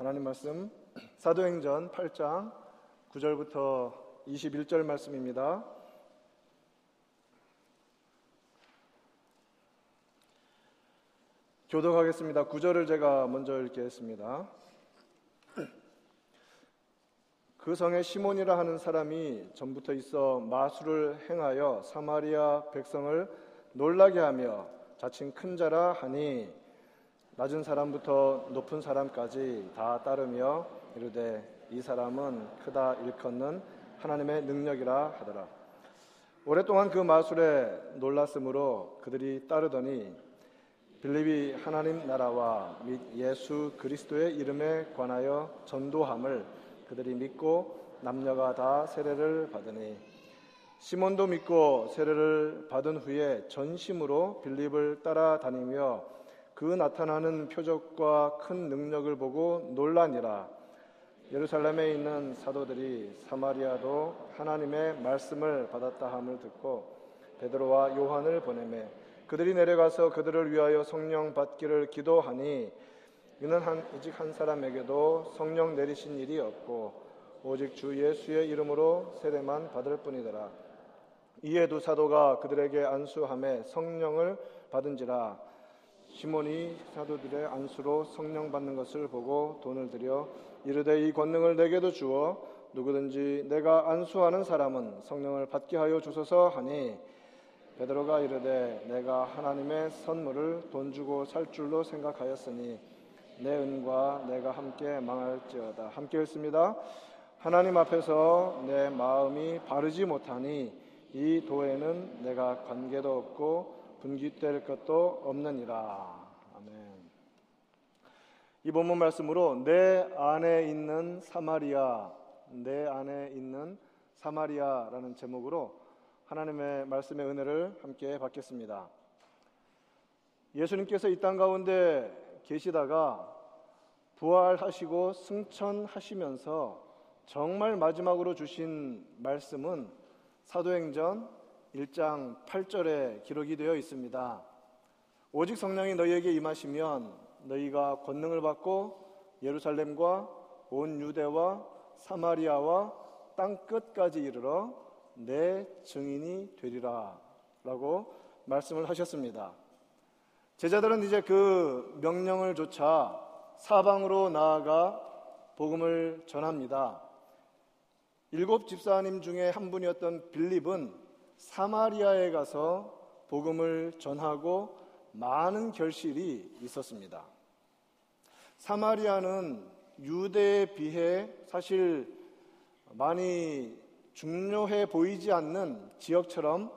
하나님 말씀 사도행전 8장 9절부터 21절 말씀입니다. 교독하겠습니다. 9절을 제가 먼저 읽겠습니다. 그 성에 시몬이라 하는 사람이 전부터 있어 마술을 행하여 사마리아 백성을 놀라게 하며 자칭 큰 자라 하니 낮은 사람부터 높은 사람까지 다 따르며 이르되 이 사람은 크다 일컫는 하나님의 능력이라 하더라. 오랫동안 그 마술에 놀랐으므로 그들이 따르더니 빌립이 하나님 나라와 및 예수 그리스도의 이름에 관하여 전도함을 그들이 믿고 남녀가 다 세례를 받으니 시몬도 믿고 세례를 받은 후에 전심으로 빌립을 따라다니며 그 나타나는 표적과 큰 능력을 보고 놀라니라 예루살렘에 있는 사도들이 사마리아도 하나님의 말씀을 받았다 함을 듣고 베드로와 요한을 보내매 그들이 내려가서 그들을 위하여 성령 받기를 기도하니 이는 한, 오직 한 사람에게도 성령 내리신 일이 없고 오직 주 예수의 이름으로 세례만 받을 뿐이더라. 이에도 사도가 그들에게 안수함에 성령을 받은지라 시몬이 사도들의 안수로 성령 받는 것을 보고 돈을 들여 이르되 이 권능을 내게도 주어 누구든지 내가 안수하는 사람은 성령을 받게 하여 주소서 하니 베드로가 이르되 내가 하나님의 선물을 돈 주고 살 줄로 생각하였으니 내 은과 내가 함께 망할지어다. 함께 읽습니다. 하나님 앞에서 내 마음이 바르지 못하니 이 도에는 내가 관계도 없고 분기될 것도 없느니라. 아멘. 이 본문 말씀으로 내 안에 있는 사마리아, 내 안에 있는 사마리아라는 제목으로 하나님의 말씀의 은혜를 함께 받겠습니다. 예수님께서 이 땅 가운데 계시다가 부활하시고 승천하시면서 정말 마지막으로 주신 말씀은 사도행전 1장 8절에 기록이 되어 있습니다. 오직 성령이 너희에게 임하시면 너희가 권능을 받고 예루살렘과 온 유대와 사마리아와 땅 끝까지 이르러 내 증인이 되리라 라고 말씀을 하셨습니다. 제자들은 이제 그 명령을 조차 사방으로 나아가 복음을 전합니다. 일곱 집사님 중에 한 분이었던 빌립은 사마리아에 가서 복음을 전하고 많은 결실이 있었습니다. 사마리아는 유대에 비해 사실 많이 중요해 보이지 않는 지역처럼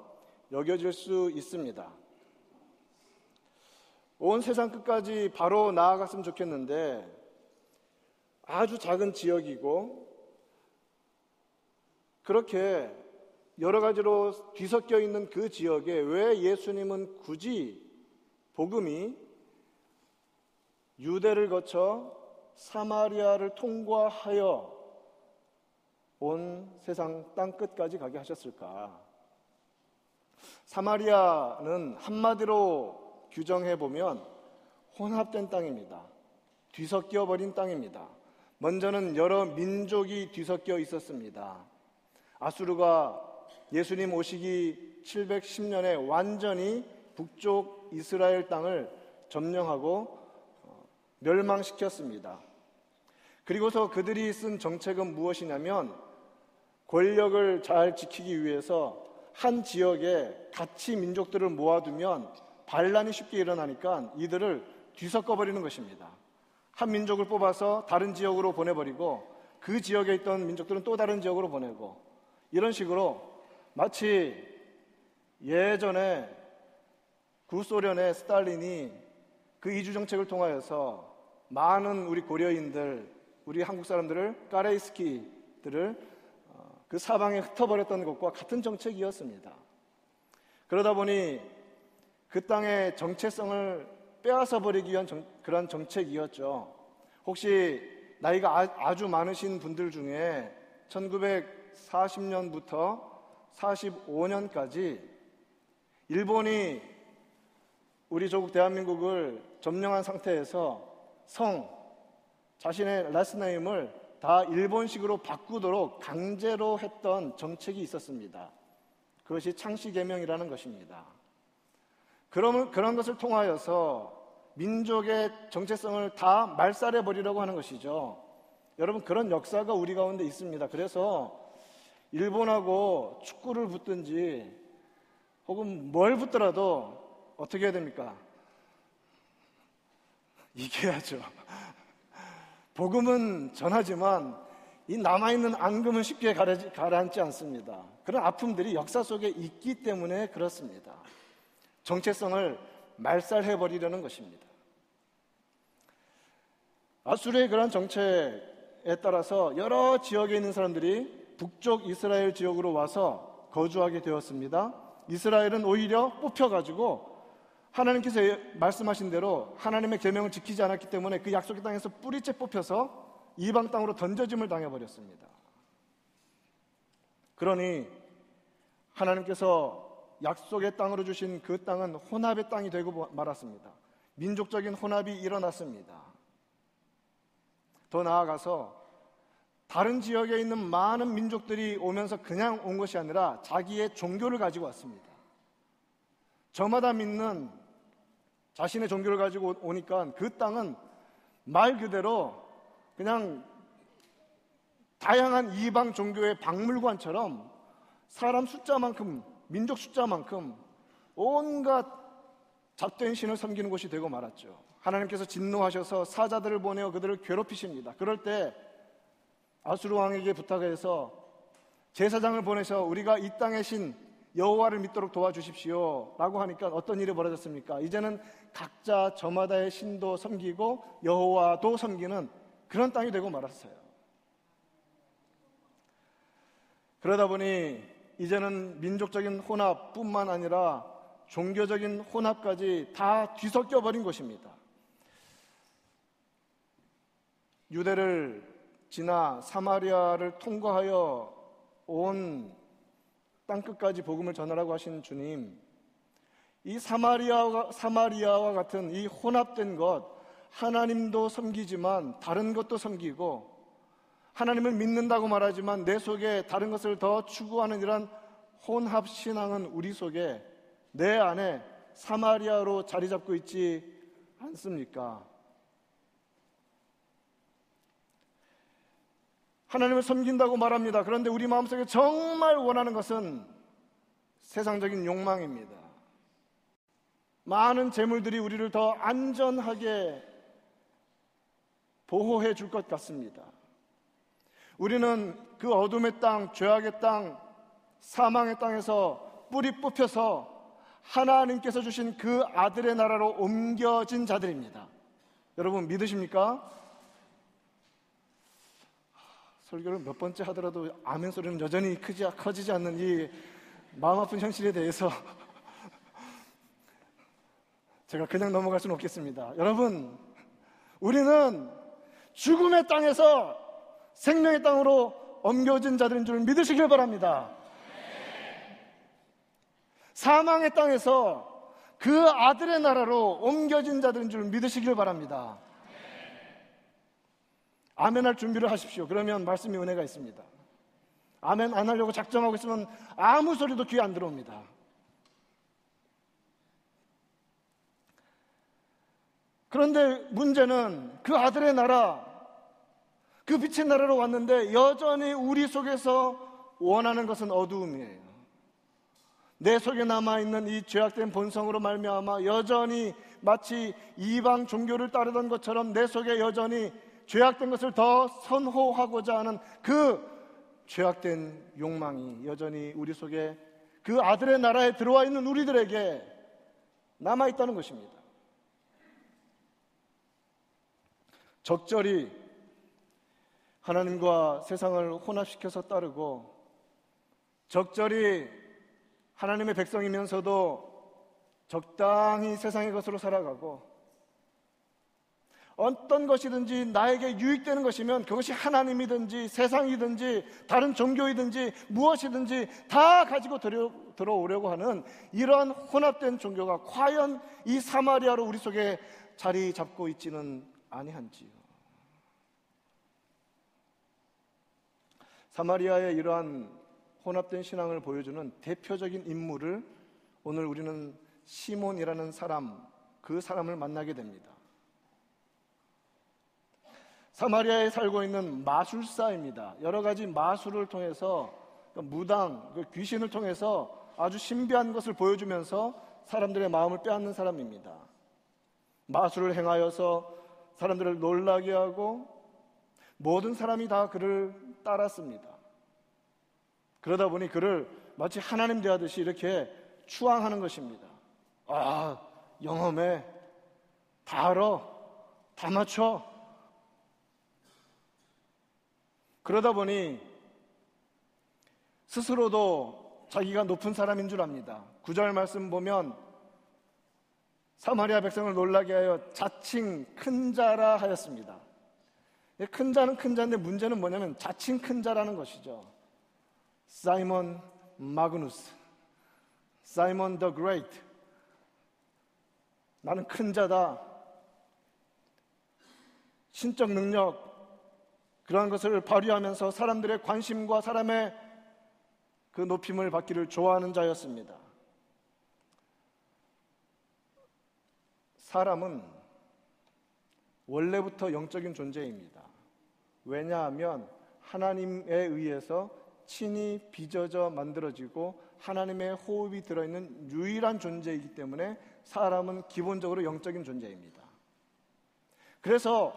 여겨질 수 있습니다. 온 세상 끝까지 바로 나아갔으면 좋겠는데 아주 작은 지역이고 그렇게 여러 가지로 뒤섞여 있는 그 지역에 왜 예수님은 굳이 복음이 유대를 거쳐 사마리아를 통과하여 온 세상 땅 끝까지 가게 하셨을까? 사마리아는 한마디로 규정해 보면 혼합된 땅입니다. 뒤섞여 버린 땅입니다. 먼저는 여러 민족이 뒤섞여 있었습니다. 아수르가 예수님 오시기 710년에 완전히 북쪽 이스라엘 땅을 점령하고 어, 멸망시켰습니다. 그리고서 그들이 쓴 정책은 무엇이냐면 권력을 잘 지키기 위해서 한 지역에 같이 민족들을 모아두면 반란이 쉽게 일어나니까 이들을 뒤섞어 버리는 것입니다. 한 민족을 뽑아서 다른 지역으로 보내버리고 그 지역에 있던 민족들은 또 다른 지역으로 보내고 이런 식으로 마치 예전에 구소련의 스탈린이 그 이주 정책을 통하여서 많은 우리 고려인들, 우리 한국 사람들을 까레이스키들을 그 사방에 흩어버렸던 것과 같은 정책이었습니다. 그러다 보니 그 땅의 정체성을 빼앗아 버리기 위한 정, 그런 정책이었죠. 혹시 나이가 아, 주 많으신 분들 중에 1940년부터 45년까지 일본이 우리 조국 대한민국을 점령한 상태에서 성, 자신의 라스네임을 다 일본식으로 바꾸도록 강제로 했던 정책이 있었습니다. 그것이 창씨개명이라는 것입니다. 그런, 그런 것을 통하여서 민족의 정체성을 다 말살해 버리려고 하는 것이죠. 여러분 그런 역사가 우리 가운데 있습니다. 그래서 일본하고 축구를 붙든지 혹은 뭘 붙더라도 어떻게 해야 됩니까? 이겨야죠. 복음은 전하지만 이 남아있는 앙금은 쉽게 가라앉지 않습니다. 그런 아픔들이 역사 속에 있기 때문에 그렇습니다. 정체성을 말살해버리려는 것입니다. 아수르의 그런 정책에 따라서 여러 지역에 있는 사람들이 북쪽 이스라엘 지역으로 와서 거주하게 되었습니다. 이스라엘은 오히려 뽑혀가지고 하나님께서 말씀하신 대로 하나님의 계명을 지키지 않았기 때문에 그 약속의 땅에서 뿌리째 뽑혀서 이방 땅으로 던져짐을 당해버렸습니다. 그러니 하나님께서 약속의 땅으로 주신 그 땅은 혼합의 땅이 되고 말았습니다. 민족적인 혼합이 일어났습니다. 더 나아가서 다른 지역에 있는 많은 민족들이 오면서 그냥 온 것이 아니라 자기의 종교를 가지고 왔습니다. 저마다 믿는 자신의 종교를 가지고 오니까 그 땅은 말 그대로 그냥 다양한 이방 종교의 박물관처럼 사람 숫자만큼, 민족 숫자만큼 온갖 잡된 신을 섬기는 곳이 되고 말았죠. 하나님께서 진노하셔서 사자들을 보내어 그들을 괴롭히십니다. 그럴 때 아수르 왕에게 부탁해서 제사장을 보내서 우리가 이 땅의 신 여호와를 믿도록 도와주십시오라고 하니까 어떤 일이 벌어졌습니까? 이제는 각자 저마다의 신도 섬기고 여호와도 섬기는 그런 땅이 되고 말았어요. 그러다 보니 이제는 민족적인 혼합뿐만 아니라 종교적인 혼합까지 다 뒤섞여 버린 것입니다. 유대를 지나 사마리아를 통과하여 온 땅끝까지 복음을 전하라고 하신 주님, 이 사마리아와, 사마리아와 같은 이 혼합된 것, 하나님도 섬기지만 다른 것도 섬기고, 하나님을 믿는다고 말하지만 내 속에 다른 것을 더 추구하는 이런 혼합 신앙은 우리 속에 내 안에 사마리아로 자리 잡고 있지 않습니까? 하나님을 섬긴다고 말합니다. 그런데 우리 마음속에 정말 원하는 것은 세상적인 욕망입니다. 많은 재물들이 우리를 더 안전하게 보호해 줄 것 같습니다. 우리는 그 어둠의 땅, 죄악의 땅, 사망의 땅에서 뿌리 뽑혀서 하나님께서 주신 그 아들의 나라로 옮겨진 자들입니다. 여러분 믿으십니까? 설교를 몇 번째 하더라도 아멘 소리는 여전히 크지, 커지지 않는 이 마음 아픈 현실에 대해서 제가 그냥 넘어갈 수는 없겠습니다. 여러분, 우리는 죽음의 땅에서 생명의 땅으로 옮겨진 자들인 줄 믿으시길 바랍니다. 사망의 땅에서 그 아들의 나라로 옮겨진 자들인 줄 믿으시길 바랍니다. 아멘 할 준비를 하십시오. 그러면 말씀이 은혜가 있습니다. 아멘 안 하려고 작정하고 있으면 아무 소리도 귀에 안 들어옵니다. 그런데 문제는 그 아들의 나라, 그 빛의 나라로 왔는데 여전히 우리 속에서 원하는 것은 어두움이에요. 내 속에 남아있는 이 죄악된 본성으로 말미암아 여전히 마치 이방 종교를 따르던 것처럼 내 속에 여전히 죄악된 것을 더 선호하고자 하는 그 죄악된 욕망이 여전히 우리 속에 그 아들의 나라에 들어와 있는 우리들에게 남아 있다는 것입니다. 적절히 하나님과 세상을 혼합시켜서 따르고 적절히 하나님의 백성이면서도 적당히 세상의 것으로 살아가고 어떤 것이든지 나에게 유익되는 것이면 그것이 하나님이든지 세상이든지 다른 종교이든지 무엇이든지 다 가지고 들어오려고 하는 이러한 혼합된 종교가 과연 이 사마리아로 우리 속에 자리 잡고 있지는 아니한지요. 사마리아의 이러한 혼합된 신앙을 보여주는 대표적인 인물을 오늘 우리는 시몬이라는 사람, 그 사람을 만나게 됩니다. 사마리아에 살고 있는 마술사입니다. 여러 가지 마술을 통해서 그 무당, 그 귀신을 통해서 아주 신비한 것을 보여주면서 사람들의 마음을 빼앗는 사람입니다. 마술을 행하여서 사람들을 놀라게 하고 모든 사람이 다 그를 따랐습니다. 그러다 보니 그를 마치 하나님 대하듯이 이렇게 추앙하는 것입니다. 아, 영험해. 다 알아. 다 맞춰. 그러다 보니 스스로도 자기가 높은 사람인 줄 압니다. 구절 말씀 보면 사마리아 백성을 놀라게 하여 자칭 큰 자라 하였습니다. 큰 자는 큰 자인데 문제는 뭐냐면 자칭 큰 자라는 것이죠. Simon Magnus, Simon the Great. 나는 큰 자다. 신적 능력, 그러한 것을 발휘하면서 사람들의 관심과 사람의 그 높임을 받기를 좋아하는 자였습니다. 사람은 원래부터 영적인 존재입니다. 왜냐하면 하나님에 의해서 친히 빚어져 만들어지고 하나님의 호흡이 들어있는 유일한 존재이기 때문에 사람은 기본적으로 영적인 존재입니다. 그래서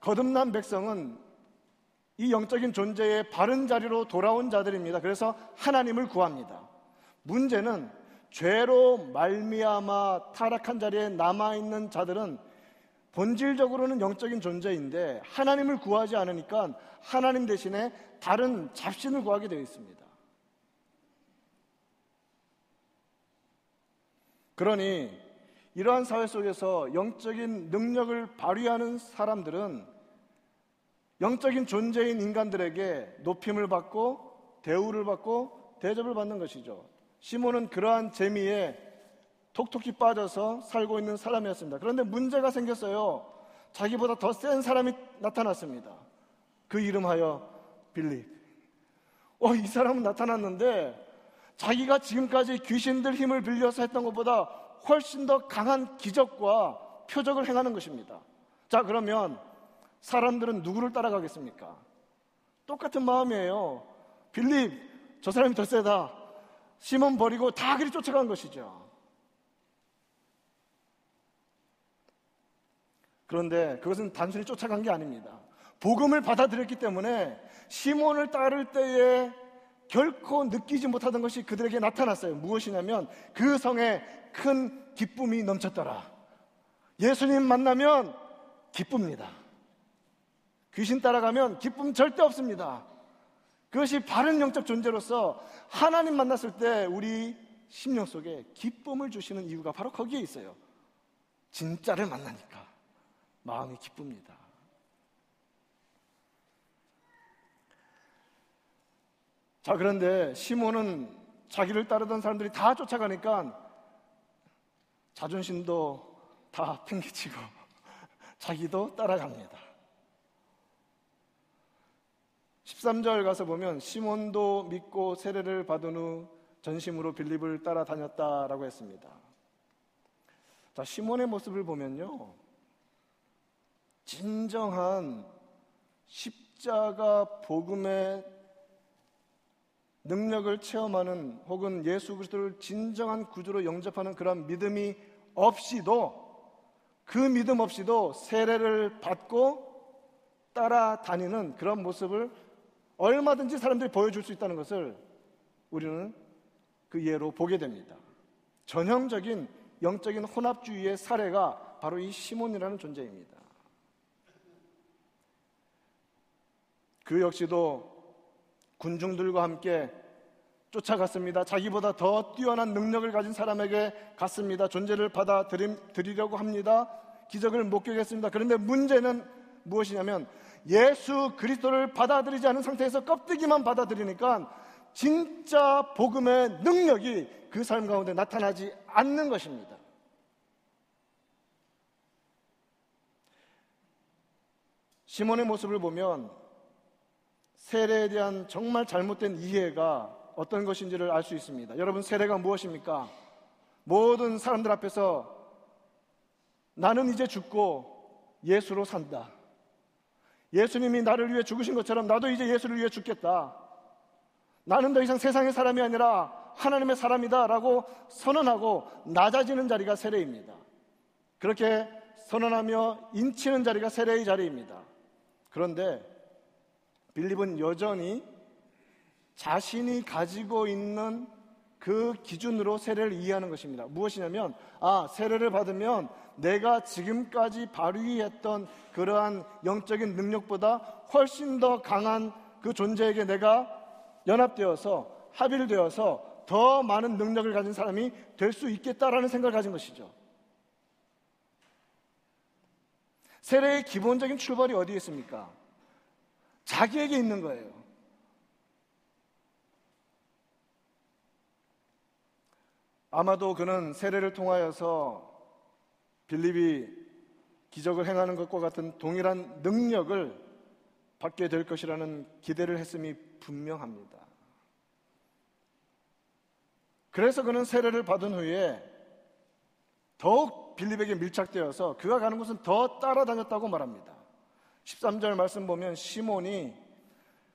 거듭난 백성은 이 영적인 존재의 바른 자리로 돌아온 자들입니다. 그래서 하나님을 구합니다. 문제는 죄로 말미암아 타락한 자리에 남아 있는 자들은 본질적으로는 영적인 존재인데 하나님을 구하지 않으니까 하나님 대신에 다른 잡신을 구하게 되어 있습니다. 그러니 이러한 사회 속에서 영적인 능력을 발휘하는 사람들은 영적인 존재인 인간들에게 높임을 받고 대우를 받고 대접을 받는 것이죠. 시몬은 그러한 재미에 톡톡히 빠져서 살고 있는 사람이었습니다. 그런데 문제가 생겼어요. 자기보다 더 센 사람이 나타났습니다. 그 이름하여 빌립. 어, 이 사람은 나타났는데 자기가 지금까지 귀신들 힘을 빌려서 했던 것보다 훨씬 더 강한 기적과 표적을 행하는 것입니다. 자, 그러면 사람들은 누구를 따라가겠습니까? 똑같은 마음이에요. 빌립, 저 사람이 더 세다. 시몬 버리고 다 그리 쫓아간 것이죠. 그런데 그것은 단순히 쫓아간 게 아닙니다. 복음을 받아들였기 때문에 시몬을 따를 때에 결코 느끼지 못하던 것이 그들에게 나타났어요. 무엇이냐면 그 성에 큰 기쁨이 넘쳤더라. 예수님 만나면 기쁩니다. 귀신 따라가면 기쁨 절대 없습니다. 그것이 바른 영적 존재로서 하나님 만났을 때 우리 심령 속에 기쁨을 주시는 이유가 바로 거기에 있어요. 진짜를 만나니까 마음이 기쁩니다. 자, 그런데 시몬은 자기를 따르던 사람들이 다 쫓아가니까 자존심도 다 팽개치고 자기도 따라갑니다. 13절 가서 보면 시몬도 믿고 세례를 받은 후 전심으로 빌립을 따라다녔다라고 했습니다. 자, 시몬의 모습을 보면요. 진정한 십자가 복음의 능력을 체험하는 혹은 예수 그리스도를 진정한 구주로 영접하는 그런 믿음이 없이도 그 믿음 없이도 세례를 받고 따라다니는 그런 모습을 얼마든지 사람들이 보여줄 수 있다는 것을 우리는 그 예로 보게 됩니다. 전형적인 영적인 혼합주의의 사례가 바로 이 시몬이라는 존재입니다. 그 역시도 군중들과 함께 쫓아갔습니다. 자기보다 더 뛰어난 능력을 가진 사람에게 갔습니다. 존재를 받아들이려고 합니다. 기적을 목격했습니다. 그런데 문제는 무엇이냐면 예수 그리스도를 받아들이지 않은 상태에서 껍데기만 받아들이니까 진짜 복음의 능력이 그 삶 가운데 나타나지 않는 것입니다. 시몬의 모습을 보면 세례에 대한 정말 잘못된 이해가 어떤 것인지를 알 수 있습니다. 여러분, 세례가 무엇입니까? 모든 사람들 앞에서 나는 이제 죽고 예수로 산다. 예수님이 나를 위해 죽으신 것처럼 나도 이제 예수를 위해 죽겠다. 나는 더 이상 세상의 사람이 아니라 하나님의 사람이다 라고 선언하고 낮아지는 자리가 세례입니다. 그렇게 선언하며 인치는 자리가 세례의 자리입니다. 그런데 빌립은 여전히 자신이 가지고 있는 그 기준으로 세례를 이해하는 것입니다. 무엇이냐면, 아, 세례를 받으면 내가 지금까지 발휘했던 그러한 영적인 능력보다 훨씬 더 강한 그 존재에게 내가 연합되어서 합일되어서 더 많은 능력을 가진 사람이 될 수 있겠다라는 생각을 가진 것이죠. 세례의 기본적인 출발이 어디에 있습니까? 자기에게 있는 거예요. 아마도 그는 세례를 통하여서 빌립이 기적을 행하는 것과 같은 동일한 능력을 받게 될 것이라는 기대를 했음이 분명합니다. 그래서 그는 세례를 받은 후에 더욱 빌립에게 밀착되어서 그가 가는 곳은 더 따라다녔다고 말합니다. 13절 말씀 보면 시몬이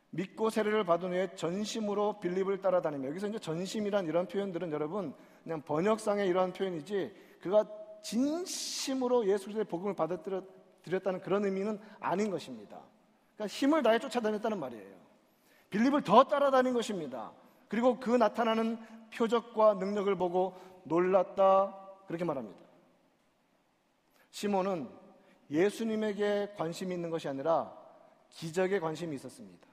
믿고 세례를 받은 후에 전심으로 빌립을 따라다니며 여기서 이제 전심이란 이런 표현들은 여러분 그냥 번역상의 이러한 표현이지 그가 진심으로 예수 그리스도의 복음을 받아들였다는 그런 의미는 아닌 것입니다. 그러니까 힘을 다해 쫓아다녔다는 말이에요. 빌립을 더 따라다닌 것입니다. 그리고 그 나타나는 표적과 능력을 보고 놀랐다 그렇게 말합니다. 시몬은 예수님에게 관심이 있는 것이 아니라 기적에 관심이 있었습니다.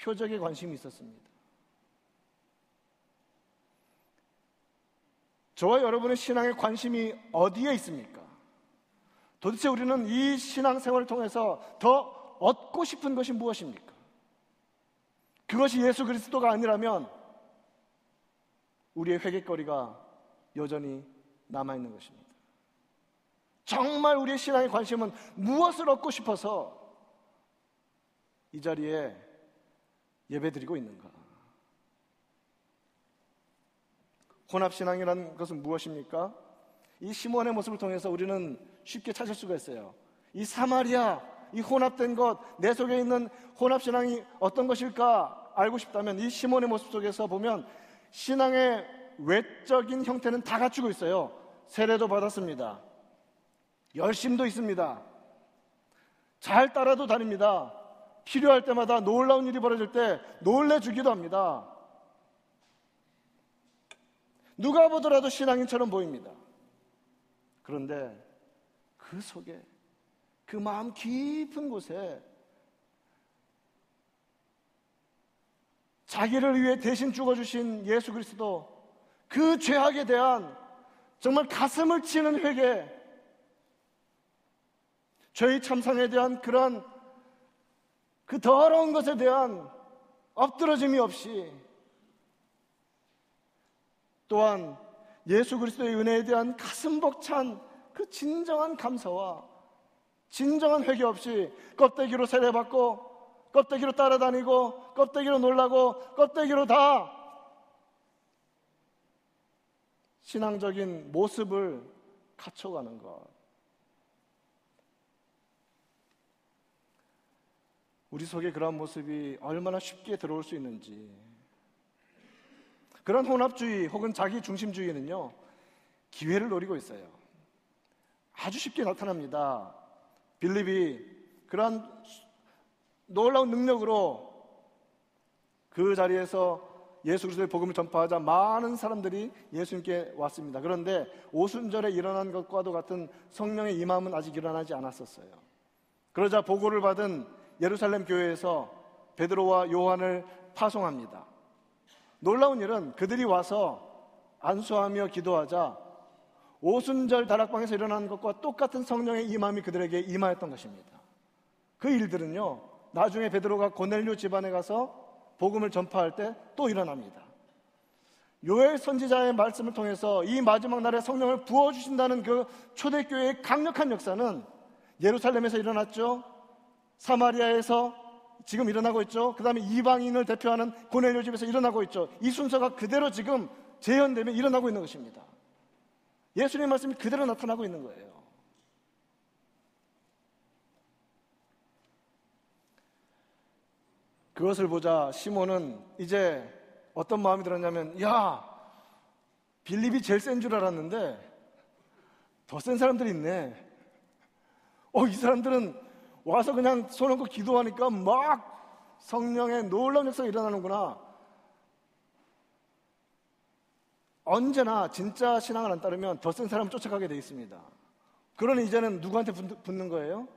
표적에 관심이 있었습니다. 저와 여러분의 신앙의 관심이 어디에 있습니까? 도대체 우리는 이 신앙생활을 통해서 더 얻고 싶은 것이 무엇입니까? 그것이 예수 그리스도가 아니라면 우리의 회개거리가 여전히 남아있는 것입니다. 정말 우리의 신앙의 관심은 무엇을 얻고 싶어서 이 자리에 예배 드리고 있는가? 혼합신앙이라는 것은 무엇입니까? 이 시몬의 모습을 통해서 우리는 쉽게 찾을 수가 있어요. 이 사마리아, 이 혼합된 것, 내 속에 있는 혼합신앙이 어떤 것일까 알고 싶다면 이 시몬의 모습 속에서 보면 신앙의 외적인 형태는 다 갖추고 있어요. 세례도 받았습니다. 열심도 있습니다. 잘 따라도 다닙니다. 필요할 때마다 놀라운 일이 벌어질 때 놀래주기도 합니다. 누가 보더라도 신앙인처럼 보입니다. 그런데 그 속에 그 마음 깊은 곳에 자기를 위해 대신 죽어주신 예수 그리스도 그 죄악에 대한 정말 가슴을 치는 회개, 죄의 참상에 대한 그런 그 더러운 것에 대한 엎드러짐이 없이 또한 예수 그리스도의 은혜에 대한 가슴 벅찬 그 진정한 감사와 진정한 회개 없이 껍데기로 세례받고 껍데기로 따라다니고 껍데기로 놀라고 껍데기로 다 신앙적인 모습을 갖춰가는 것. 우리 속에 그러한 모습이 얼마나 쉽게 들어올 수 있는지 그런 혼합주의 혹은 자기 중심주의는요, 기회를 노리고 있어요. 아주 쉽게 나타납니다. 빌립이 그러한 놀라운 능력으로 그 자리에서 예수 그리스도의 복음을 전파하자 많은 사람들이 예수님께 왔습니다. 그런데 오순절에 일어난 것과도 같은 성령의 임함은 아직 일어나지 않았었어요. 그러자 보고를 받은 예루살렘 교회에서 베드로와 요한을 파송합니다. 놀라운 일은 그들이 와서 안수하며 기도하자 오순절 다락방에서 일어난 것과 똑같은 성령의 임함이 그들에게 임하였던 것입니다. 그 일들은요, 나중에 베드로가 고넬류 집안에 가서 복음을 전파할 때 또 일어납니다. 요엘 선지자의 말씀을 통해서 이 마지막 날에 성령을 부어주신다는 그 초대교회의 강력한 역사는 예루살렘에서 일어났죠. 사마리아에서 지금 일어나고 있죠. 그 다음에 이방인을 대표하는 고넬료 집에서 일어나고 있죠. 이 순서가 그대로 지금 재현되면 일어나고 있는 것입니다. 예수님 말씀이 그대로 나타나고 있는 거예요. 그것을 보자 시몬은 이제 어떤 마음이 들었냐면 야 빌립이 제일 센 줄 알았는데 더 센 사람들이 있네. 어, 이 사람들은 와서 그냥 손 얹고 기도하니까 막 성령의 놀라운 역사가 일어나는구나. 언제나 진짜 신앙을 안 따르면 더 센 사람을 쫓아가게 돼 있습니다. 그러니 이제는 누구한테 붙는 거예요?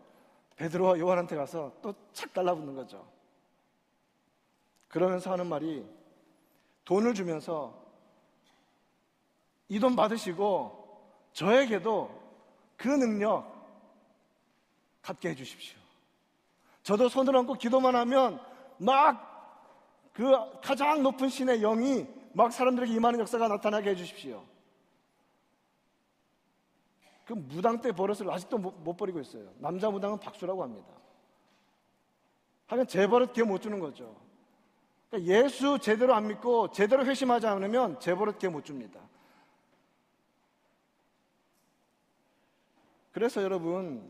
베드로와 요한한테 가서 또 착 달라붙는 거죠. 그러면서 하는 말이 돈을 주면서 이 돈 받으시고 저에게도 그 능력 갖게 해주십시오. 저도 손을 얹고 기도만 하면 막 그 가장 높은 신의 영이 막 사람들에게 임하는 역사가 나타나게 해주십시오. 그 무당 때 버릇을 아직도 못 버리고 있어요. 남자 무당은 박수라고 합니다. 하긴 제 버릇 걔못 주는 거죠. 그러니까 예수 제대로 안 믿고 제대로 회심하지 않으면 제 버릇 걔못 줍니다. 그래서 여러분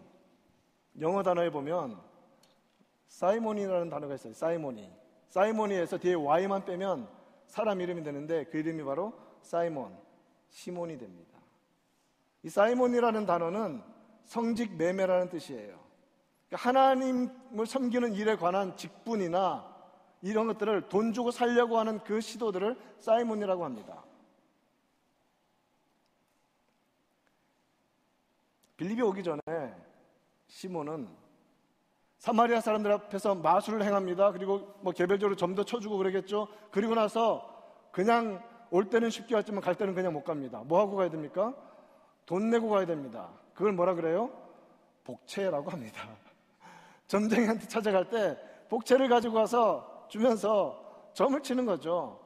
영어 단어에 보면 사이몬이라는 단어가 있어요. 사이몬이. 사이몬이에서 뒤에 Y만 빼면 사람 이름이 되는데 그 이름이 바로 사이몬, 시몬이 됩니다. 이 사이몬이라는 단어는 성직 매매라는 뜻이에요. 그러니까 하나님을 섬기는 일에 관한 직분이나 이런 것들을 돈 주고 살려고 하는 그 시도들을 사이몬이라고 합니다. 빌립이 오기 전에 시몬은 사마리아 사람들 앞에서 마술을 행합니다. 그리고 뭐 개별적으로 점도 쳐주고 그러겠죠. 그리고 나서 그냥 올 때는 쉽게 왔지만 갈 때는 그냥 못 갑니다. 뭐 하고 가야 됩니까? 돈 내고 가야 됩니다. 그걸 뭐라 그래요? 복채라고 합니다. 점쟁이한테 찾아갈 때 복채를 가지고 와서 주면서 점을 치는 거죠.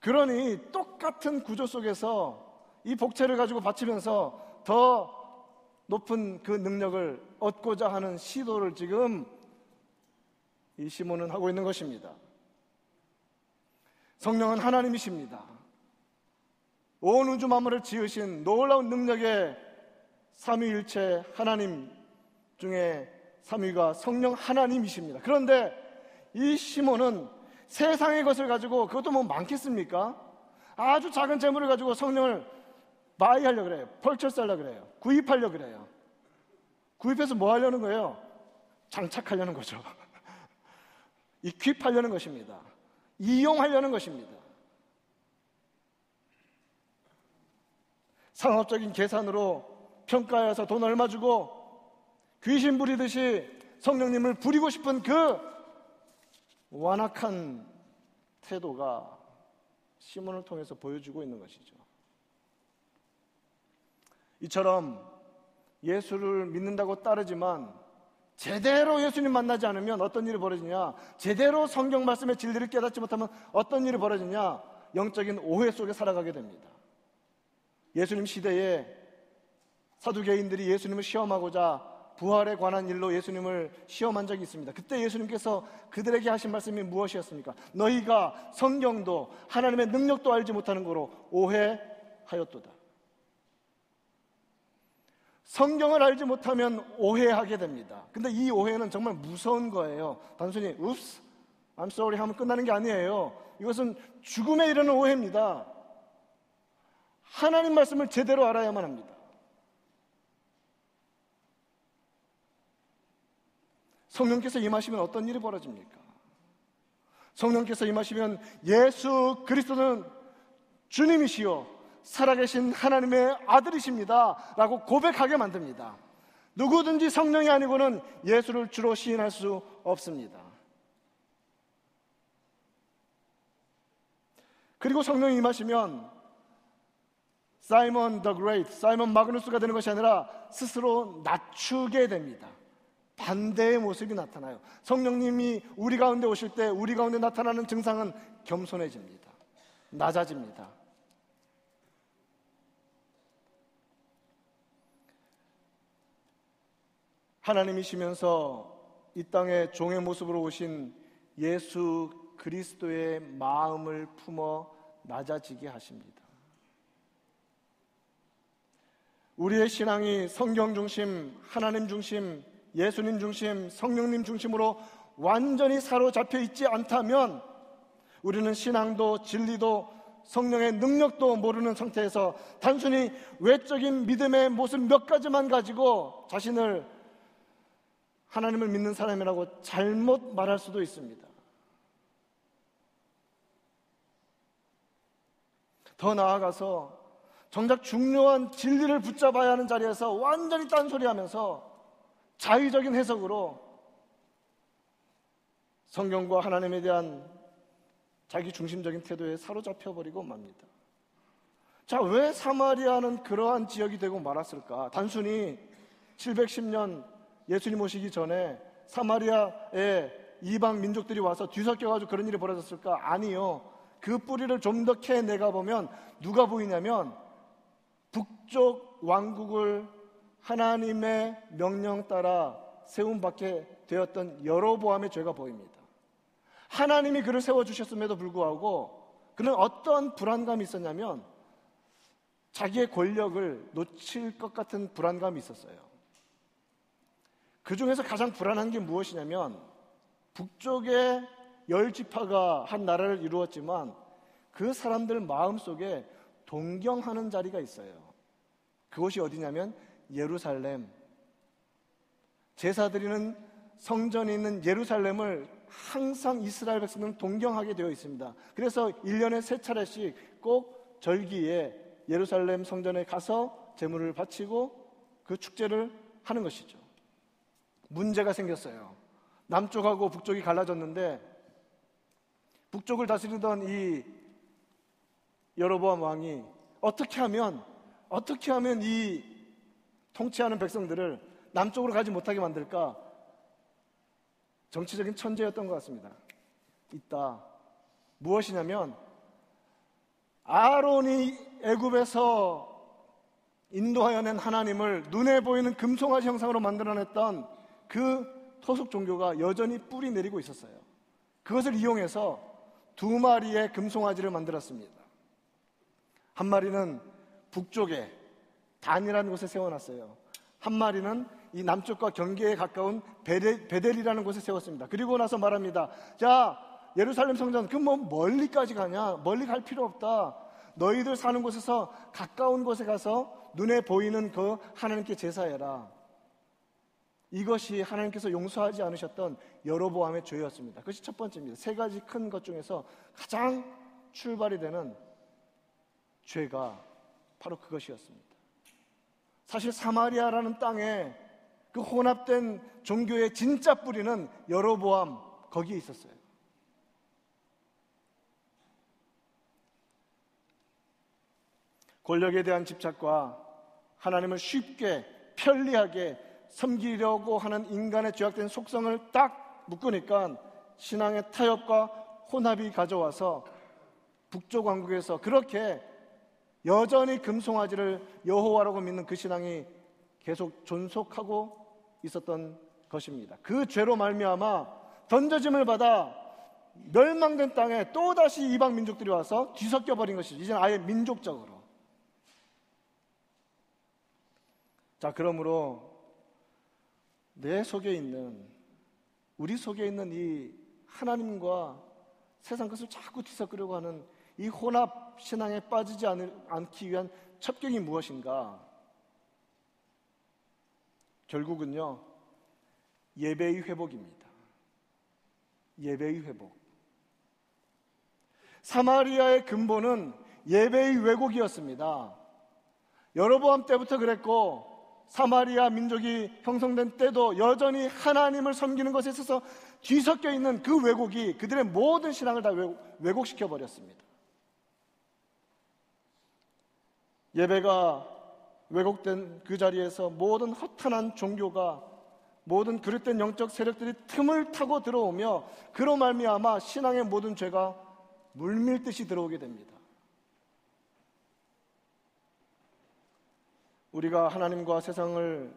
그러니 똑같은 구조 속에서 이 복채를 가지고 바치면서 더 높은 그 능력을 얻고자 하는 시도를 지금 이 시몬은 하고 있는 것입니다. 성령은 하나님이십니다. 온 우주 만물을 지으신 놀라운 능력의 삼위일체 하나님 중에 삼위가 성령 하나님이십니다. 그런데 이 시몬은 세상의 것을 가지고 그것도 뭐 많겠습니까? 아주 작은 재물을 가지고 성령을 마이하려 그래요. 펄쳐살려 그래요. 구입하려 그래요. 구입해서 뭐 하려는 거예요? 장착하려는 거죠. 이퀴하려는 것입니다. 이용하려는 것입니다. 상업적인 계산으로 평가해서 돈 얼마 주고 귀신 부리듯이 성령님을 부리고 싶은 그 완악한 태도가 시몬을 통해서 보여주고 있는 것이죠. 이처럼 예수를 믿는다고 따르지만 제대로 예수님 만나지 않으면 어떤 일이 벌어지냐? 제대로 성경 말씀의 진리를 깨닫지 못하면 어떤 일이 벌어지냐? 영적인 오해 속에 살아가게 됩니다. 예수님 시대에 사두개인들이 예수님을 시험하고자 부활에 관한 일로 예수님을 시험한 적이 있습니다. 그때 예수님께서 그들에게 하신 말씀이 무엇이었습니까? 너희가 성경도 하나님의 능력도 알지 못하는 거로 오해하였도다. 성경을 알지 못하면 오해하게 됩니다. 근데 이 오해는 정말 무서운 거예요. 단순히 oops, I'm sorry 하면 끝나는 게 아니에요. 이것은 죽음에 이르는 오해입니다. 하나님 말씀을 제대로 알아야만 합니다. 성령께서 임하시면 어떤 일이 벌어집니까? 성령께서 임하시면 예수 그리스도는 주님이시요 살아계신 하나님의 아들이십니다. 라고 고백하게 만듭니다. 누구든지 성령이 아니고는 예수를 주로 시인할 수 없습니다. 그리고 성령이 임하시면 Simon the Great, Simon Magnus가 되는 것이 아니라 스스로 낮추게 됩니다. 반대의 모습이 나타나요. 성령님이 우리 가운데 오실 때 우리 가운데 나타나는 증상은 겸손해집니다. 낮아집니다. 하나님이시면서 이 땅에 종의 모습으로 오신 예수 그리스도의 마음을 품어 낮아지게 하십니다. 우리의 신앙이 성경 중심, 하나님 중심, 예수님 중심, 성령님 중심으로 완전히 사로잡혀 있지 않다면 우리는 신앙도 진리도 성령의 능력도 모르는 상태에서 단순히 외적인 믿음의 모습 몇 가지만 가지고 자신을 하나님을 믿는 사람이라고 잘못 말할 수도 있습니다. 더 나아가서 정작 중요한 진리를 붙잡아야 하는 자리에서 완전히 딴소리 하면서 자의적인 해석으로 성경과 하나님에 대한 자기 중심적인 태도에 사로잡혀 버리고 맙니다. 자, 왜 사마리아는 그러한 지역이 되고 말았을까? 단순히 710년 예수님 오시기 전에 사마리아에 이방 민족들이 와서 뒤섞여가지고 그런 일이 벌어졌을까? 아니요. 그 뿌리를 좀 더 캐내가 보면 누가 보이냐면 북쪽 왕국을 하나님의 명령 따라 세움받게 되었던 여로보암의 죄가 보입니다. 하나님이 그를 세워주셨음에도 불구하고 그는 어떤 불안감이 있었냐면 자기의 권력을 놓칠 것 같은 불안감이 있었어요. 그 중에서 가장 불안한 게 무엇이냐면 북쪽에 열 지파가 한 나라를 이루었지만 그 사람들 마음 속에 동경하는 자리가 있어요. 그곳이 어디냐면 예루살렘. 제사 드리는 성전이 있는 예루살렘을 항상 이스라엘 백성들은 동경하게 되어 있습니다. 그래서 1년에 세 차례씩 꼭 절기에 예루살렘 성전에 가서 제물을 바치고 그 축제를 하는 것이죠. 문제가 생겼어요. 남쪽하고 북쪽이 갈라졌는데 북쪽을 다스리던 이 여로보암 왕이 어떻게 하면 어떻게 하면 이 통치하는 백성들을 남쪽으로 가지 못하게 만들까? 정치적인 천재였던 것 같습니다. 있다. 무엇이냐면 아론이 애굽에서 인도하여 낸 하나님을 눈에 보이는 금송아지 형상으로 만들어냈던 그 토속 종교가 여전히 뿌리 내리고 있었어요. 그것을 이용해서 두 마리의 금송아지를 만들었습니다. 한 마리는 북쪽에 단이라는 곳에 세워놨어요. 한 마리는 이 남쪽과 경계에 가까운 베델, 이라는 곳에 세웠습니다. 그리고 나서 말합니다. 자, 예루살렘 성전, 그 뭐 멀리까지 가냐? 멀리 갈 필요 없다. 너희들 사는 곳에서 가까운 곳에 가서 눈에 보이는 그 하나님께 제사해라. 이것이 하나님께서 용서하지 않으셨던 여로보암의 죄였습니다. 그것이 첫 번째입니다. 세 가지 큰 것 중에서 가장 출발이 되는 죄가 바로 그것이었습니다. 사실 사마리아라는 땅에 그 혼합된 종교의 진짜 뿌리는 여로보암 거기에 있었어요. 권력에 대한 집착과 하나님을 쉽게 편리하게 섬기려고 하는 인간의 죄악된 속성을 딱 묶으니까 신앙의 타협과 혼합이 가져와서 북쪽 왕국에서 그렇게 여전히 금송아지를 여호와라고 믿는 그 신앙이 계속 존속하고 있었던 것입니다. 그 죄로 말미암아 던져짐을 받아 멸망된 땅에 또 다시 이방 민족들이 와서 뒤섞여 버린 것이죠. 이제는 아예 민족적으로. 자, 그러므로 내 속에 있는 우리 속에 있는 이 하나님과 세상 것을 자꾸 뒤섞으려고 하는 이 혼합 신앙에 빠지지 않기 위한 첩경이 무엇인가? 결국은요, 예배의 회복입니다. 예배의 회복. 사마리아의 근본은 예배의 왜곡이었습니다. 여로보암 때부터 그랬고 사마리아 민족이 형성된 때도 여전히 하나님을 섬기는 것에 있어서 뒤섞여 있는 그 왜곡이 그들의 모든 신앙을 다 왜곡 시켜 버렸습니다. 예배가 왜곡된 그 자리에서 모든 허탄한 종교가 모든 그릇된 영적 세력들이 틈을 타고 들어오며 그로 말미암아 신앙의 모든 죄가 물밀듯이 들어오게 됩니다. 우리가 하나님과 세상을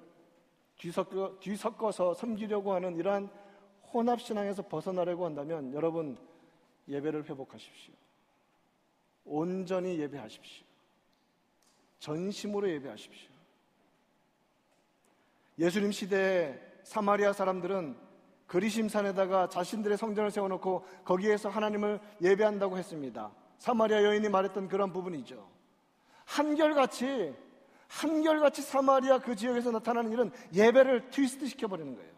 뒤섞어, 뒤섞어서 섬기려고 하는 이러한 혼합신앙에서 벗어나려고 한다면 여러분 예배를 회복하십시오. 온전히 예배하십시오. 전심으로 예배하십시오. 예수님 시대에 사마리아 사람들은 그리심산에다가 자신들의 성전을 세워놓고 거기에서 하나님을 예배한다고 했습니다. 사마리아 여인이 말했던 그런 부분이죠. 한결같이 한결같이 사마리아 그 지역에서 나타나는 일은 예배를 트위스트 시켜버리는 거예요.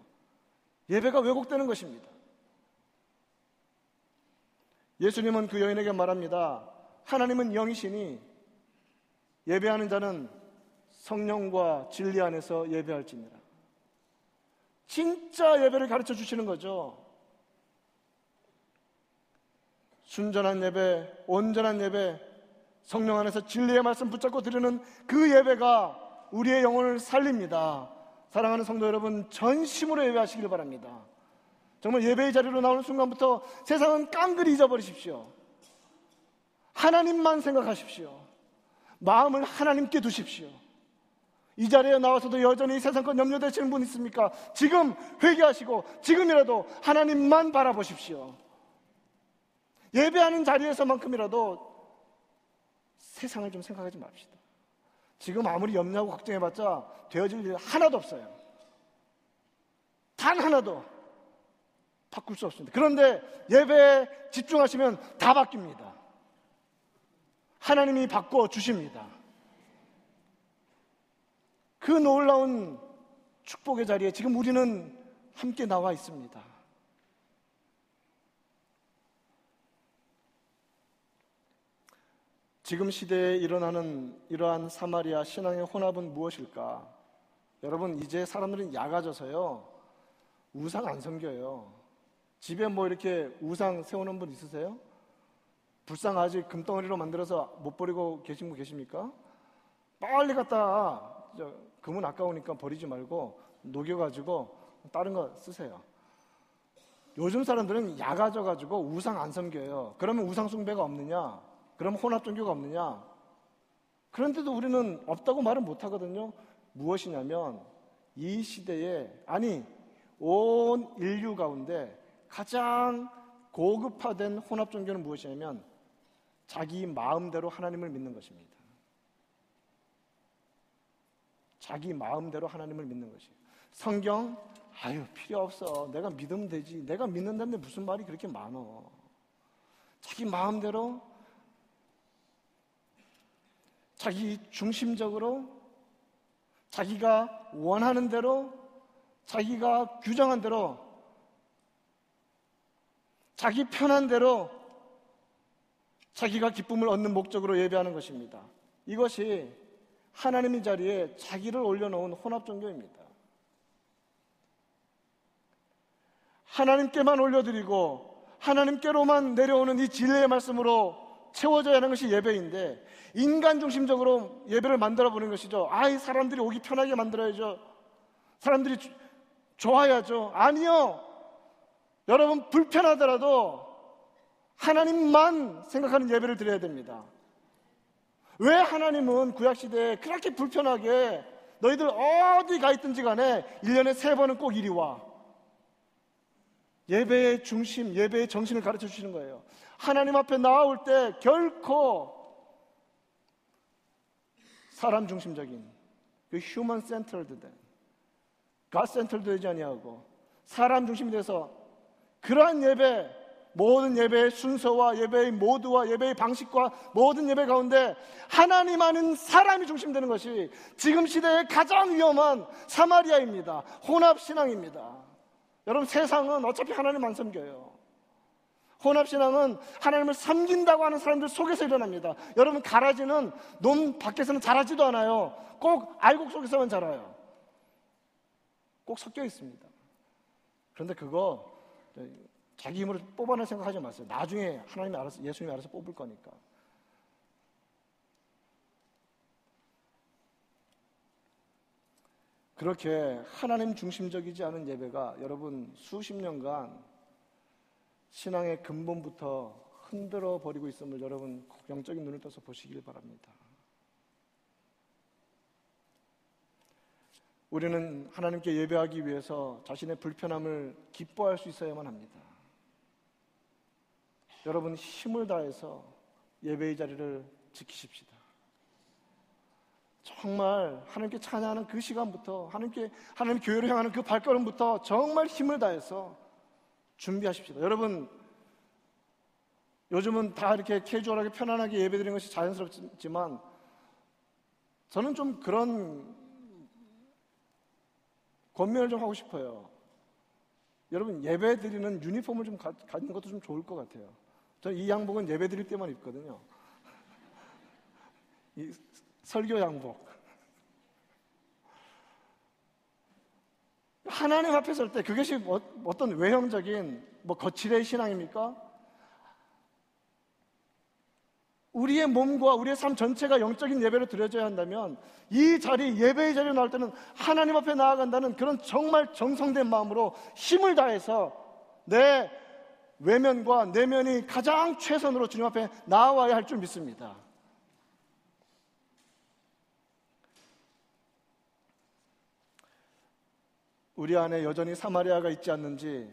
예배가 왜곡되는 것입니다. 예수님은 그 여인에게 말합니다. 하나님은 영이시니 예배하는 자는 성령과 진리 안에서 예배할지니라. 진짜 예배를 가르쳐 주시는 거죠. 순전한 예배, 온전한 예배, 성령 안에서 진리의 말씀 붙잡고 드리는 그 예배가 우리의 영혼을 살립니다. 사랑하는 성도 여러분, 전심으로 예배하시길 바랍니다. 정말 예배의 자리로 나오는 순간부터 세상은 깡그리 잊어버리십시오. 하나님만 생각하십시오. 마음을 하나님께 두십시오. 이 자리에 나와서도 여전히 세상권 염려되시는 분 있습니까? 지금 회개하시고 지금이라도 하나님만 바라보십시오. 예배하는 자리에서만큼이라도 세상을 좀 생각하지 맙시다. 지금 아무리 염려하고 걱정해봤자 되어질 일 하나도 없어요. 단 하나도 바꿀 수 없습니다. 그런데 예배에 집중하시면 다 바뀝니다. 하나님이 바꿔 주십니다. 그 놀라운 축복의 자리에 지금 우리는 함께 나와 있습니다. 지금 시대에 일어나는 이러한 사마리아 신앙의 혼합은 무엇일까? 여러분, 이제 사람들은 약아져서요, 우상 안 섬겨요. 집에 뭐 이렇게 우상 세우는 분 있으세요? 불쌍하지 금덩어리로 만들어서 못 버리고 계신 분 계십니까? 빨리 갖다 금은 아까우니까 버리지 말고 녹여가지고 다른 거 쓰세요. 요즘 사람들은 약아져가지고 우상 안 섬겨요. 그러면 우상 숭배가 없느냐? 그럼 혼합 종교가 없느냐? 그런데도 우리는 없다고 말은 못 하거든요. 무엇이냐면 이 시대에 아니 온 인류 가운데 가장 고급화된 혼합 종교는 무엇이냐면 자기 마음대로 하나님을 믿는 것입니다. 자기 마음대로 하나님을 믿는 것이에요. 성경 아유 필요 없어. 내가 믿으면 되지. 내가 믿는다는데 무슨 말이 그렇게 많어. 자기 마음대로 자기 중심적으로 자기가 원하는 대로 자기가 규정한 대로 자기 편한 대로 자기가 기쁨을 얻는 목적으로 예배하는 것입니다. 이것이 하나님의 자리에 자기를 올려놓은 혼합 종교입니다. 하나님께만 올려드리고 하나님께로만 내려오는 이 진리의 말씀으로 채워져야 하는 것이 예배인데 인간 중심적으로 예배를 만들어 보는 것이죠. 아이 사람들이 오기 편하게 만들어야죠. 사람들이 좋아야죠. 아니요. 여러분 불편하더라도 하나님만 생각하는 예배를 드려야 됩니다. 왜 하나님은 구약시대에 그렇게 불편하게 너희들 어디 가 있든지 간에 1년에 세 번은 꼭 이리 와. 예배의 중심, 예배의 정신을 가르쳐 주시는 거예요. 하나님 앞에 나올 때 결코 사람 중심적인 그 human centered 된, God centered 되지 아니하고 사람 중심이 돼서 그러한 예배 모든 예배의 순서와 예배의 모두와 예배의 방식과 모든 예배 가운데 하나님 아는 사람이 중심되는 것이 지금 시대의 가장 위험한 사마리아입니다. 혼합신앙입니다. 여러분 세상은 어차피 하나님 안 섬겨요. 혼합신앙은 하나님을 섬긴다고 하는 사람들 속에서 일어납니다. 여러분 가라지는 놈 밖에서는 자라지도 않아요. 꼭 알곡 속에서만 자라요. 꼭 섞여 있습니다. 그런데 그거 자기 힘으로 뽑아낼 생각 하지 마세요. 나중에 하나님이 알아서 예수님이 알아서 뽑을 거니까. 그렇게 하나님 중심적이지 않은 예배가 여러분 수십 년간 신앙의 근본부터 흔들어 버리고 있음을 여러분 영적인 눈을 떠서 보시길 바랍니다. 우리는 하나님께 예배하기 위해서 자신의 불편함을 기뻐할 수 있어야만 합니다. 여러분 힘을 다해서 예배의 자리를 지키십시다. 정말 하나님께 찬양하는 그 시간부터 하나님께 하나님 교회를 향하는 그 발걸음부터 정말 힘을 다해서 준비하십시다. 여러분 요즘은 다 이렇게 캐주얼하게 편안하게 예배 드리는 것이 자연스럽지만 저는 좀 그런 권면을 좀 하고 싶어요. 여러분 예배 드리는 유니폼을 좀 가, 는 것도 좀 좋을 것 같아요. 저는 이 양복은 예배 드릴 때만 입거든요. 이 설교 양복. 하나님 앞에 설 때 그것이 뭐, 어떤 외형적인 뭐 거칠의 신앙입니까? 우리의 몸과 우리의 삶 전체가 영적인 예배로 드려져야 한다면 이 자리, 예배의 자리에 나올 때는 하나님 앞에 나아간다는 그런 정말 정성된 마음으로 힘을 다해서 내 외면과 내면이 가장 최선으로 주님 앞에 나와야 할 줄 믿습니다. 우리 안에 여전히 사마리아가 있지 않는지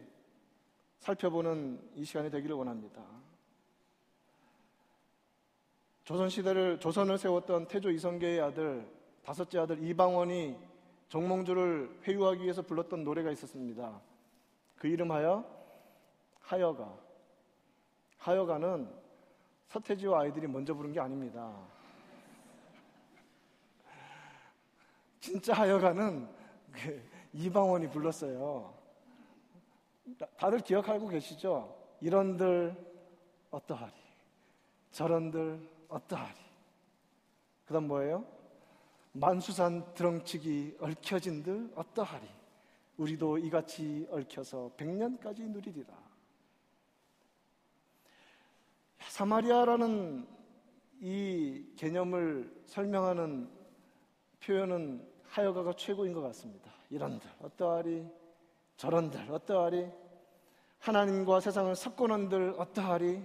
살펴보는 이 시간이 되기를 원합니다. 조선 시대를 조선을 세웠던 태조 이성계의 아들 다섯째 아들 이방원이 정몽주를 회유하기 위해서 불렀던 노래가 있었습니다. 그 이름하여 하여가. 하여가는 서태지와 아이들이 먼저 부른 게 아닙니다. 진짜 하여가는 그 이방원이 불렀어요. 다들 기억하고 계시죠? 이런들 어떠하리? 저런들 어떠하리? 그 다음 뭐예요? 만수산 드렁치기 얽혀진들 어떠하리? 우리도 이같이 얽혀서 백년까지 누리리라. 사마리아라는 이 개념을 설명하는 표현은 하여가가 최고인 것 같습니다. 이런들 어떠하리? 저런들 어떠하리? 하나님과 세상을 섞어놓은들 어떠하리?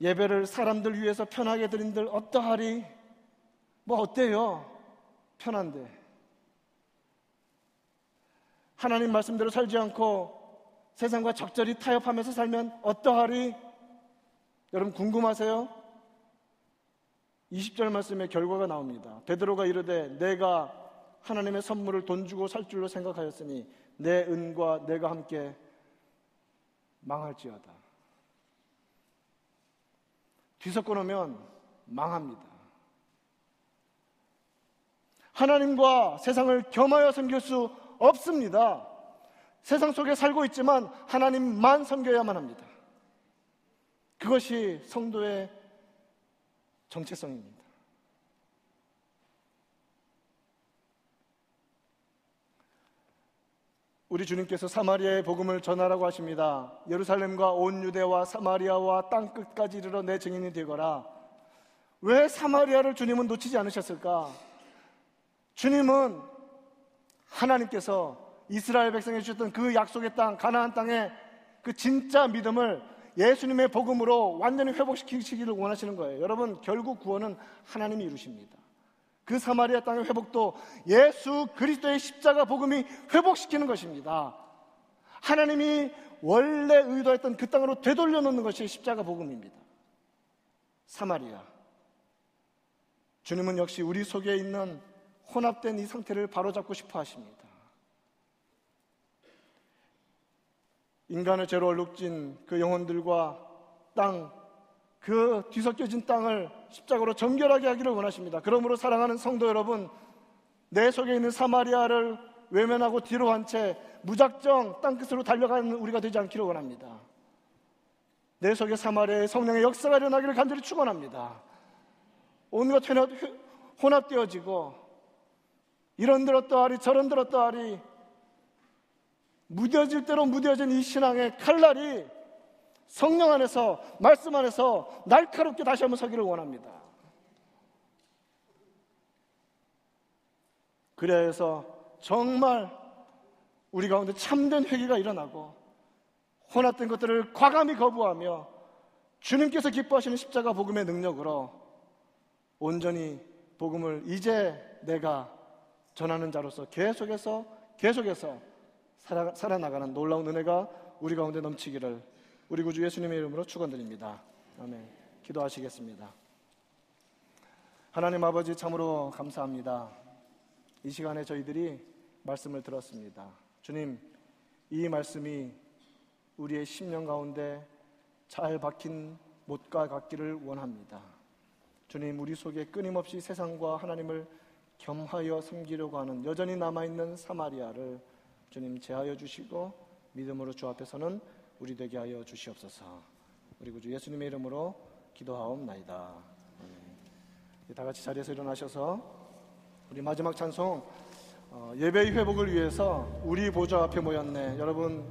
예배를 사람들 위해서 편하게 드린들 어떠하리? 뭐 어때요? 편한데. 하나님 말씀대로 살지 않고 세상과 적절히 타협하면서 살면 어떠하리? 여러분 궁금하세요? 20절 말씀의 결과가 나옵니다. 베드로가 이르되 내가 하나님의 선물을 돈 주고 살 줄로 생각하였으니 내 은과 내가 함께 망할지어다. 뒤섞어 놓으면 망합니다. 하나님과 세상을 겸하여 섬길 수 없습니다. 세상 속에 살고 있지만 하나님만 섬겨야만 합니다. 그것이 성도의 정체성입니다. 우리 주님께서 사마리아의 복음을 전하라고 하십니다. 예루살렘과 온 유대와 사마리아와 땅 끝까지 이르러 내 증인이 되거라. 왜 사마리아를 주님은 놓치지 않으셨을까? 주님은 하나님께서 이스라엘 백성에 주셨던 그 약속의 땅, 가나안 땅의 그 진짜 믿음을 예수님의 복음으로 완전히 회복시키시기를 원하시는 거예요. 여러분, 결국 구원은 하나님이 이루십니다. 그 사마리아 땅의 회복도 예수 그리스도의 십자가 복음이 회복시키는 것입니다. 하나님이 원래 의도했던 그 땅으로 되돌려 놓는 것이 십자가 복음입니다. 사마리아. 주님은 역시 우리 속에 있는 혼합된 이 상태를 바로잡고 싶어 하십니다. 인간의 죄로 얼룩진 그 영혼들과 땅, 그 뒤섞여진 땅을 십자가로 정결하게 하기를 원하십니다. 그러므로 사랑하는 성도 여러분, 내 속에 있는 사마리아를 외면하고 뒤로 한 채 무작정 땅끝으로 달려가는 우리가 되지 않기를 원합니다. 내 속에 사마리아의 성령의 역사가 일어나기를 간절히 축원합니다. 온갖 혼합되어지고 이런들 어떠하리 저런들 어떠하리 무뎌질 대로 무뎌진 이 신앙의 칼날이 성령 안에서 말씀 안에서 날카롭게 다시 한번 서기를 원합니다. 그래야 해서 정말 우리 가운데 참된 회개가 일어나고 혼합된 것들을 과감히 거부하며 주님께서 기뻐하시는 십자가 복음의 능력으로 온전히 복음을 이제 내가 전하는 자로서 계속해서 계속해서 살아, 살아나가는 놀라운 은혜가 우리 가운데 넘치기를 우리 구주 예수님의 이름으로 축원드립니다. 아멘. 기도하시겠습니다. 하나님 아버지 참으로 감사합니다. 이 시간에 저희들이 말씀을 들었습니다. 주님, 이 말씀이 우리의 심령 가운데 잘 박힌 못과 같기를 원합니다. 주님, 우리 속에 끊임없이 세상과 하나님을 겸하여 섬기려고 하는 여전히 남아있는 사마리아를 주님 제하여 주시고 믿음으로 주 앞에서는 우리 되게 하여 주시옵소서. 우리 구주 예수님의 이름으로 기도하옵나이다. 아멘. 다 같이 자리에서 일어나셔서 우리 마지막 찬송 어, 예배의 회복을 위해서 우리 보좌 앞에 모였네. 여러분